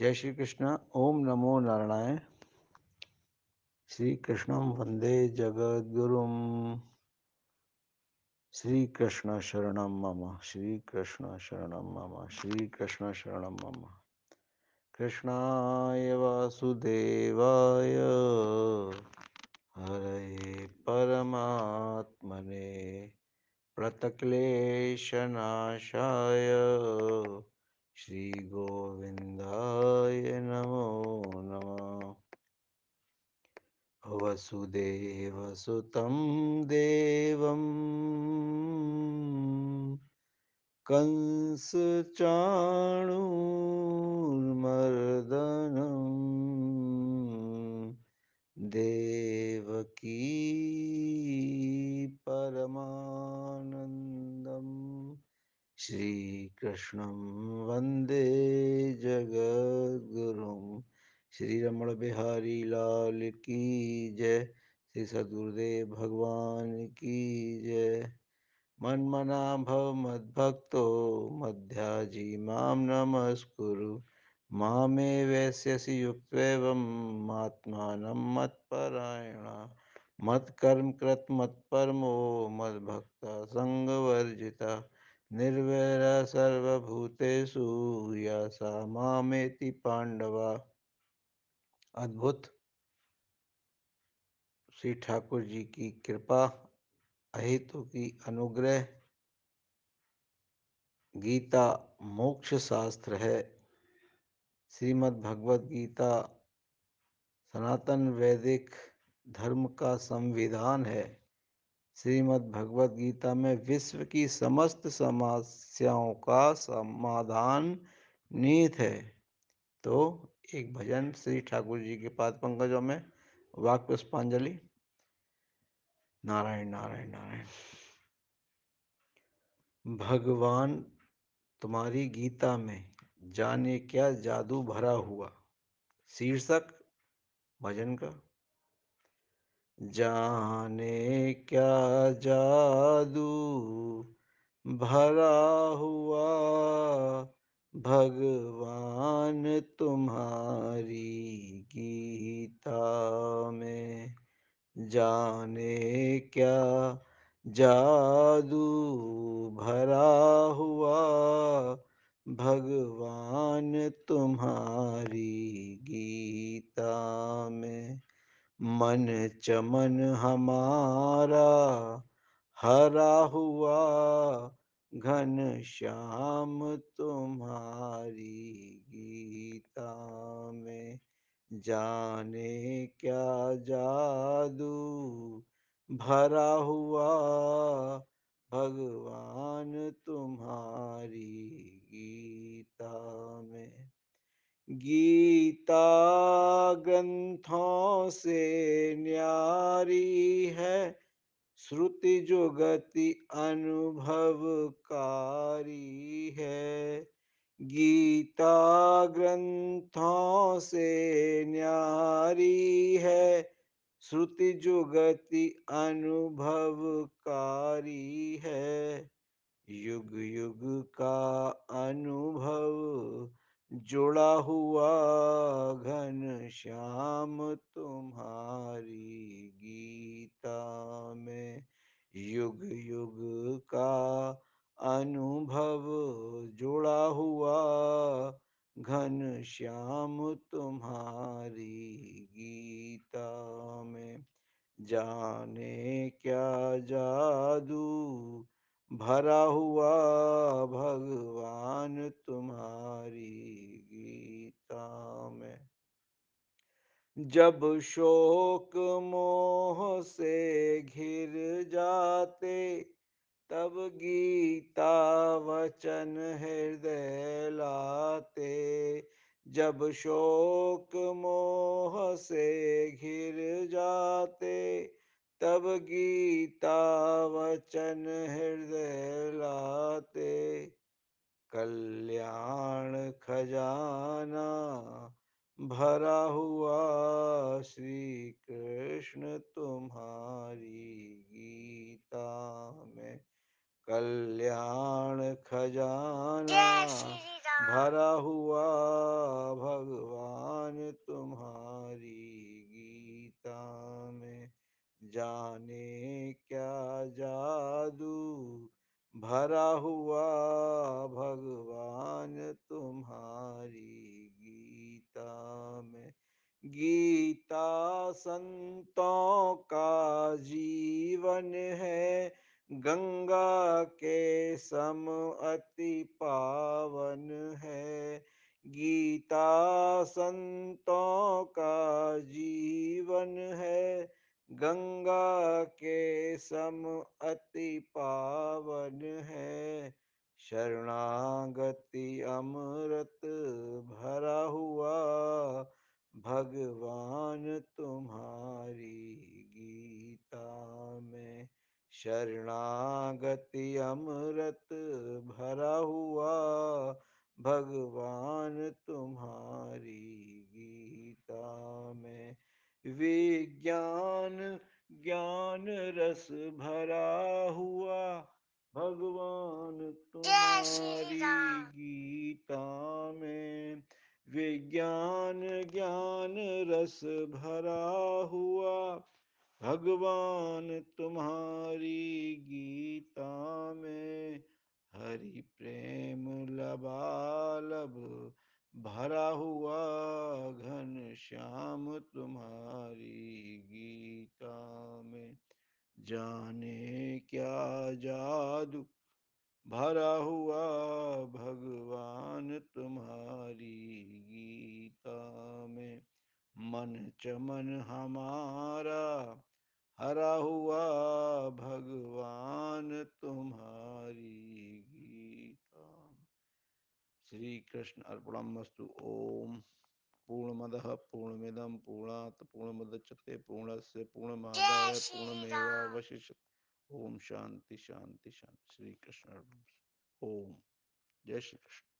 जय श्री कृष्ण। ओम नमो नारायण श्री कृष्णम वंदे जगद्गुरुम श्री कृष्ण शरणम मम। श्री कृष्ण शरणम मम। श्री कृष्ण शरणम मम। कृष्णाय वासुदेवाय। हरे परमात्मने प्रतक्लेशनाशाय। श्रीगोविन्दाय नमो नमः। वसुदेवसुतं देवं। कंसचाणूर्मर्दनम् देवकी परमानन्दम् श्रीकृष्णं श्री रमण बिहारी लाल की जय। श्री सदगुरुदेव भगवान की जय। मन्मना भव मद्भक्तो मध्याजी माँ नमस्कुरु। मामे वैस्यसि युक्त्वेवं मात्मानं मत्परायण। मत्कर्म कृत मत्परमो मद्भक्ता सङ्गवर्जिता निर्वैर सर्वभूतेषु यसा मामेति पांडवा अद्भुत। श्री ठाकुर जी की कृपा, अहेतु की अनुग्रह। गीता मोक्ष शास्त्र है। श्रीमद् भगवत गीता सनातन वैदिक धर्म का संविधान है। श्रीमद् भगवत गीता में विश्व की समस्त समस्याओं का समाधान निहित है। तो एक भजन श्री ठाकुर जी के पाद पंकजों में वाक पुष्पांजलि। नारायण नारायण नारायण। भगवान, तुम्हारी गीता में जाने क्या जादू भरा हुआ? शीर्षक, भजन का। जाने क्या जादू भरा हुआ भगवान तुम्हारी गीता में जाने क्या जादू भरा हुआ भगवान तुम्हारी गीता में मन चमन हमारा, हरा हुआ घन श्याम तुम्हारी गीता में। जाने क्या जादू भरा हुआ भगवान तुम्हारी गीता में। गीता ग्रंथों से न्यारी है, श्रुति जो गति अनुभवकारी है। गीता ग्रंथों से न्यारी है, श्रुति जो गति अनुभवकारी है। युग युग का अनुभव जुड़ा हुआ घन श्याम तुम्हारी गीता में। युग युग का अनुभव जुड़ा हुआ घन श्याम तुम्हारी गीता में। जाने क्या जादू भरा हुआ भगवान तुम्हारी गीता में। जब शोक मोह से घिर जाते, तब गीता वचन हृदय लाते। जब शोक मोह से घिर जाते तब गीता वचन हृदय लाते। कल्याण खजाना भरा हुआ श्री कृष्ण तुम्हारी गीता में। कल्याण खजाना भरा हुआ भगवान जाने क्या जादू? भरा हुआ भगवान तुम्हारी गीता में। गीता संतों का जीवन है, गंगा के सम अति पावन है। गीता संतों का जीवन है गंगा के सम अति पावन है। शरणागति अमृत भरा हुआ, भगवान तुम्हारी गीता में। शरणागति अमृत भरा हुआ, भगवान तुम्हारी गीता में। विज्ञान ज्ञान रस भरा हुआ, भगवान तुम्हारी गीता में। विज्ञान ज्ञान रस भरा हुआ, भगवान तुम्हारी गीता में। हरि प्रेम लबालब भरा हुआ, घन श्याम तुम्हारी जाने क्या जादू? भरा हुआ भगवान तुम्हारी गीता में। मन चमन हमारा, हरा हुआ भगवान तुम्हारी गीता। श्री कृष्ण अर्पणमस्तु, ओम। पूर्णमदः पूर्णमेद पूर्णात पूर्णमुदच्यते पूर्णस्य पूर्णमादाय पूर्णमेवावशिष्यते ओम शांति शांति शांति। श्री कृष्ण ओम। जय श्री कृष्ण